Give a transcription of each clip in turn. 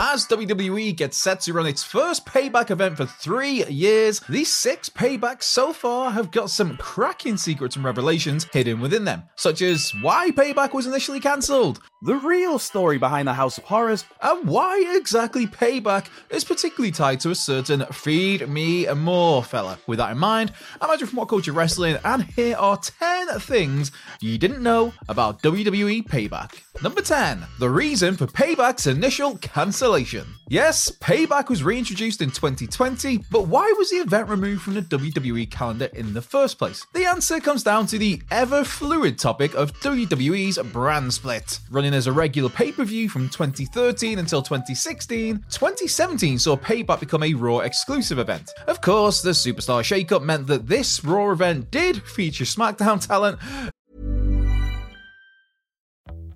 As WWE gets set to run its first payback event for three years, these six paybacks so far have got some cracking secrets and revelations hidden within them, such as why payback was initially cancelled, the real story behind the House of Horrors, and why exactly payback is particularly tied to a certain Feed Me More fella. With that in mind, I'm Andrew from What Culture Wrestling, and here are 10 things you didn't know about WWE Payback. Number 10. The reason for Payback's initial cancellation. Yes, Payback was reintroduced in 2020, but why was the event removed from the WWE calendar in the first place? The answer comes down to the ever fluid topic of WWE's brand split. Running as a regular pay per view from 2013 until 2016, 2017 saw Payback become a Raw exclusive event. Of course, the Superstar Shakeup meant that this Raw event did feature SmackDown talent,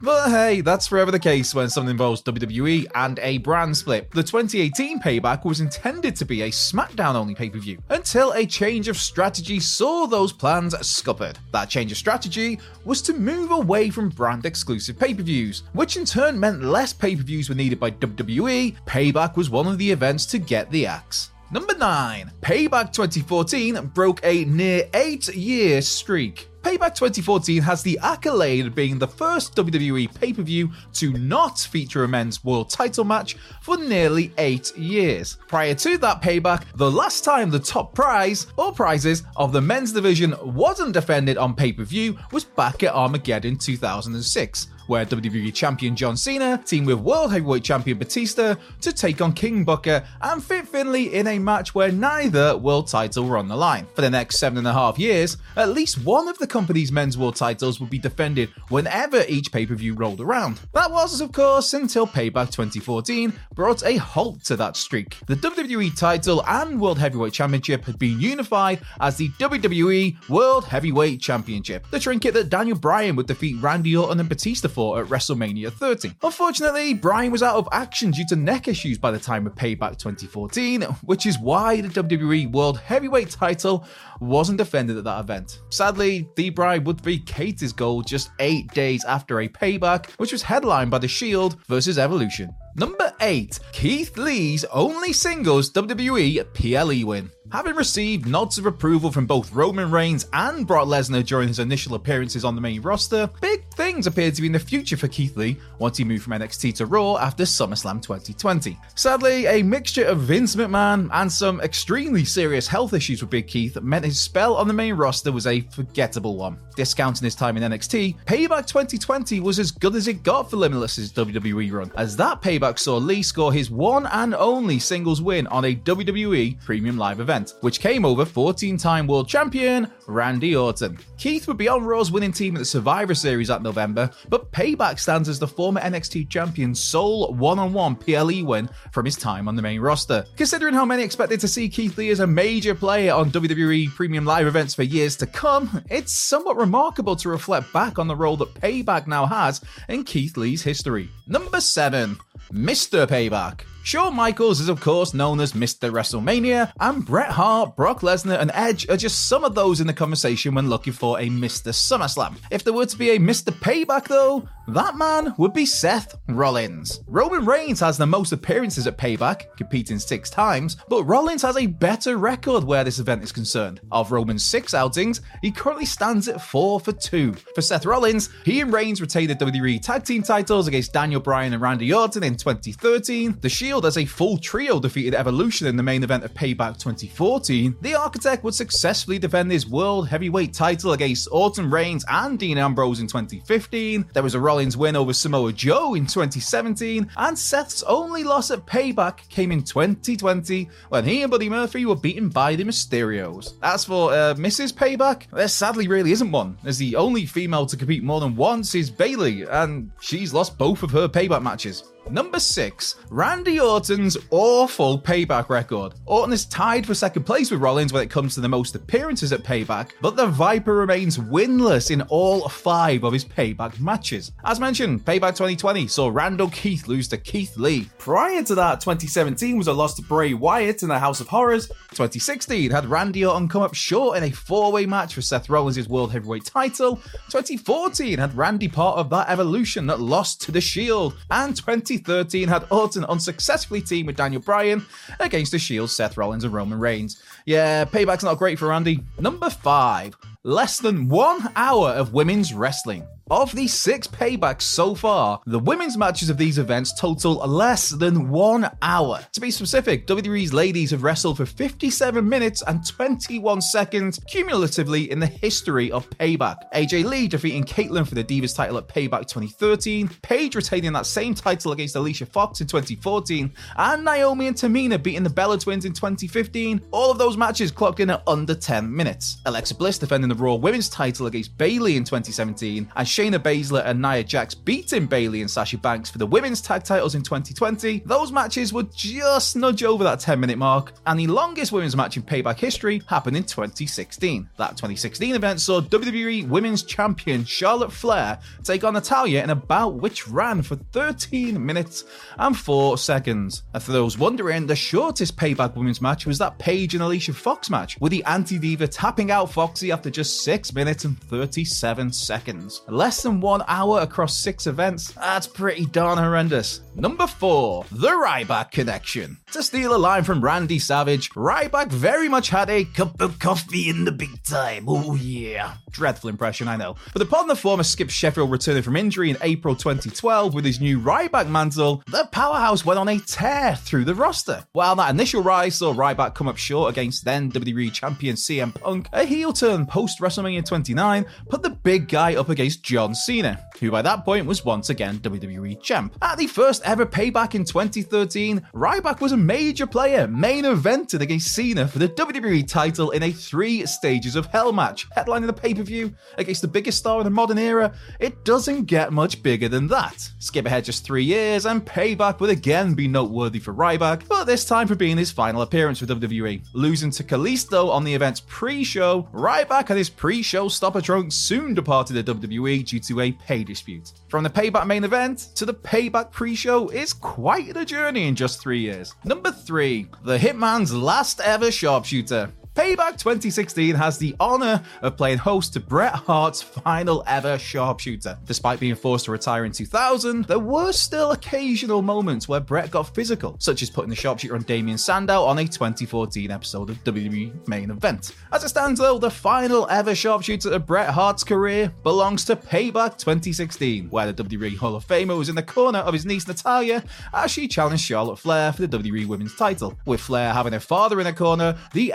But hey, that's forever the case when something involves WWE and a brand split. The 2018 payback was intended to be a SmackDown only pay per view until a change of strategy saw those plans scuppered. That change of strategy was to move away from brand exclusive pay per views, which in turn meant less pay per views were needed by WWE. Payback was one of the events to get the axe. Number 9. Payback 2014 broke a near 8 year streak. Payback 2014 has the accolade of being the first WWE pay per view to not feature a men's world title match for nearly eight years. Prior to that payback, the last time the top prize or prizes of the men's division wasn't defended on pay per view was back at Armageddon 2006 where WWE Champion John Cena teamed with World Heavyweight Champion Batista to take on King Booker and Fit Finlay in a match where neither world title were on the line. For the next seven and a half years, at least one of the company's men's world titles would be defended whenever each pay per view rolled around. That was, of course, until Payback 2014 brought a halt to that streak. The WWE title and World Heavyweight Championship had been unified as the WWE World Heavyweight Championship, the trinket that Daniel Bryan would defeat Randy Orton and Batista for at WrestleMania 30. Unfortunately, Bryan was out of action due to neck issues by the time of Payback 2014, which is why the WWE World Heavyweight title wasn't defended at that event. Sadly, the bride would be Katie's goal just eight days after a payback, which was headlined by The Shield versus Evolution. Number 8, Keith Lee's only singles WWE PLE win. Having received nods of approval from both Roman Reigns and Brock Lesnar during his initial appearances on the main roster, big things appeared to be in the future for Keith Lee once he moved from NXT to Raw after SummerSlam 2020. Sadly, a mixture of Vince McMahon and some extremely serious health issues with Big Keith meant his spell on the main roster was a forgettable one. Discounting his time in NXT, Payback 2020 was as good as it got for Limitless's WWE run, as that payback saw Lee score his one and only singles win on a WWE Premium Live event, which came over 14 time world champion Randy Orton. Keith would be on Raw's winning team at the Survivor Series that November, but Payback stands as the former NXT champion's sole one on one PLE win from his time on the main roster. Considering how many expected to see Keith Lee as a major player on WWE Premium Live events for years to come, it's somewhat remarkable to reflect back on the role that Payback now has in Keith Lee's history. Number 7. Mr. Payback. Shawn Michaels is, of course, known as Mr. WrestleMania, and Bret Hart, Brock Lesnar, and Edge are just some of those in the conversation when looking for a Mr. SummerSlam. If there were to be a Mr. Payback, though, that man would be Seth Rollins. Roman Reigns has the most appearances at Payback, competing six times, but Rollins has a better record where this event is concerned. Of Roman's six outings, he currently stands at four for two. For Seth Rollins, he and Reigns retained the WWE Tag Team titles against Daniel Bryan and Randy Orton in 2013. The Shield as a full trio defeated Evolution in the main event of Payback 2014. The Architect would successfully defend his World Heavyweight title against Orton Reigns and Dean Ambrose in 2015. There was a Rollins win over Samoa Joe in 2017, and Seth's only loss at Payback came in 2020 when he and Buddy Murphy were beaten by the Mysterios. As for uh, Mrs. Payback, there sadly really isn't one, as the only female to compete more than once is Bayley, and she's lost both of her Payback matches. Number 6, Randy Orton's awful payback record. Orton is tied for second place with Rollins when it comes to the most appearances at Payback, but the Viper remains winless in all five of his Payback matches. As mentioned, Payback 2020 saw Randal Keith lose to Keith Lee. Prior to that, 2017 was a loss to Bray Wyatt in the House of Horrors. 2016 had Randy Orton come up short in a four way match for Seth Rollins' World Heavyweight title. 2014 had Randy part of that evolution that lost to The Shield. And 20 2013 had Orton unsuccessfully team with Daniel Bryan against the Shield, Seth Rollins, and Roman Reigns. Yeah, payback's not great for Randy. Number 5. Less than one hour of women's wrestling. Of the six paybacks so far, the women's matches of these events total less than one hour. To be specific, WWE's ladies have wrestled for 57 minutes and 21 seconds cumulatively in the history of Payback. AJ Lee defeating Kaitlyn for the Divas title at Payback 2013, Paige retaining that same title against Alicia Fox in 2014, and Naomi and Tamina beating the Bella Twins in 2015. All of those matches clocked in at under 10 minutes. Alexa Bliss defending the Raw Women's title against Bayley in 2017, and Shayna Baszler and Nia Jax beating Bayley and Sasha Banks for the women's tag titles in 2020. Those matches would just nudge over that 10 minute mark, and the longest women's match in payback history happened in 2016. That 2016 event saw WWE Women's Champion Charlotte Flair take on Natalya in a bout which ran for 13 minutes and 4 seconds. And for those wondering, the shortest payback women's match was that Paige and Alicia Fox match, with the anti diva tapping out Foxy after just 6 minutes and 37 seconds. Less than one hour across six events. That's pretty darn horrendous. Number four, the Ryback connection. To steal a line from Randy Savage, Ryback very much had a cup of coffee in the big time. Oh yeah. Dreadful impression, I know. But upon the former Skip Sheffield returning from injury in April 2012 with his new Ryback mantle, the powerhouse went on a tear through the roster. While that initial rise saw Ryback come up short against then WWE champion CM Punk, a heel turn post WrestleMania 29 put the big guy up against John Cena, who by that point was once again WWE champ. At the first ever payback in 2013, Ryback was a major player, main evented against Cena for the WWE title in a three stages of hell match, headlining the pay per view against the biggest star in the modern era. It doesn't get much bigger than that. Skip ahead just three years, and payback would again be noteworthy for Ryback, but this time for being his final appearance with WWE. Losing to Kalisto on the event's pre show, Ryback and his pre show stopper trunk soon departed the WWE due to a pay dispute. From the payback main event to the payback pre show is quite a journey in just three years. Number three, the Hitman's last ever sharpshooter. Payback 2016 has the honor of playing host to Bret Hart's final ever sharpshooter. Despite being forced to retire in 2000, there were still occasional moments where Bret got physical, such as putting the sharpshooter on Damien Sandow on a 2014 episode of WWE Main Event. As it stands though, the final ever sharpshooter of Bret Hart's career belongs to Payback 2016, where the WWE Hall of Famer was in the corner of his niece Natalya as she challenged Charlotte Flair for the WWE Women's title. With Flair having her father in the corner, the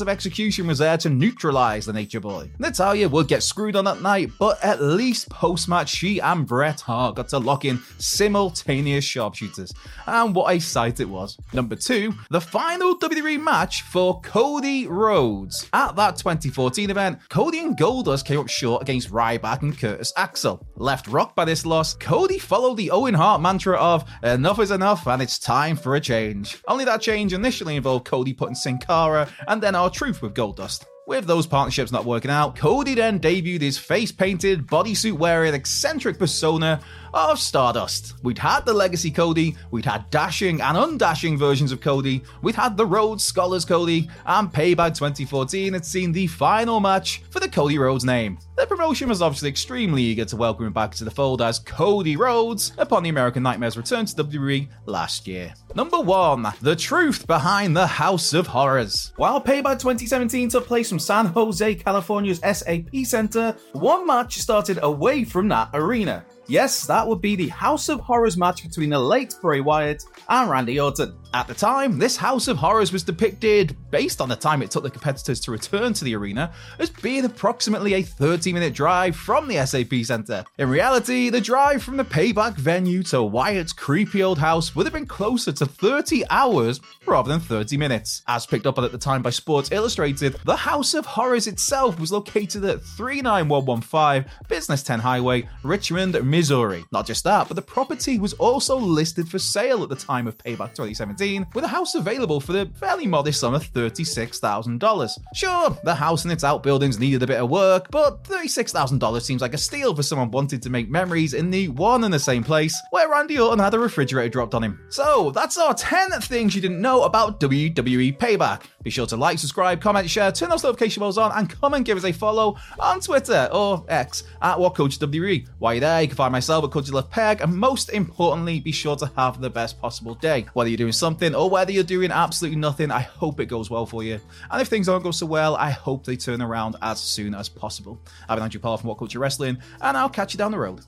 of execution was there to neutralize the Nature Boy. Natalya would get screwed on that night, but at least post match, she and Bret Hart got to lock in simultaneous sharpshooters. And what a sight it was. Number two, the final WWE match for Cody Rhodes. At that 2014 event, Cody and Goldust came up short against Ryback and Curtis Axel. Left rocked by this loss, Cody followed the Owen Hart mantra of enough is enough and it's time for a change. Only that change initially involved Cody putting Sin Cara and then R-Truth with Goldust. With those partnerships not working out, Cody then debuted his face painted, bodysuit wearing, eccentric persona of Stardust. We'd had the Legacy Cody, we'd had dashing and undashing versions of Cody, we'd had the Rhodes Scholars Cody, and Payback 2014 had seen the final match for the Cody Rhodes name. The promotion was obviously extremely eager to welcome him back to the fold as Cody Rhodes upon the American Nightmare's return to WWE last year. Number 1. The truth behind the House of Horrors. While Payback 2017 took place from San Jose, California's SAP Center, one match started away from that arena. Yes, that would be the House of Horrors match between the late Bray Wyatt and Randy Orton. At the time, this House of Horrors was depicted, based on the time it took the competitors to return to the arena, as being approximately a 30 minute drive from the SAP Center. In reality, the drive from the payback venue to Wyatt's creepy old house would have been closer to 30 hours rather than 30 minutes. As picked up at the time by Sports Illustrated, the House of Horrors itself was located at 39115 Business 10 Highway, Richmond, Missouri. Not just that, but the property was also listed for sale at the time of Payback 2017, with a house available for the fairly modest sum of $36,000. Sure, the house and its outbuildings needed a bit of work, but $36,000 seems like a steal for someone wanting to make memories in the one and the same place where Randy Orton had a refrigerator dropped on him. So, that's our 10 things you didn't know about WWE Payback. Be sure to like, subscribe, comment, share, turn those notification bells on, and come and give us a follow on Twitter or X at What Culture WWE. While you're there, you can find myself at Coach Left Peg, and most importantly, be sure to have the best possible day. Whether you're doing something or whether you're doing absolutely nothing, I hope it goes well for you. And if things don't go so well, I hope they turn around as soon as possible. I've been Andrew Paul from What Culture Wrestling, and I'll catch you down the road.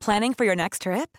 Planning for your next trip?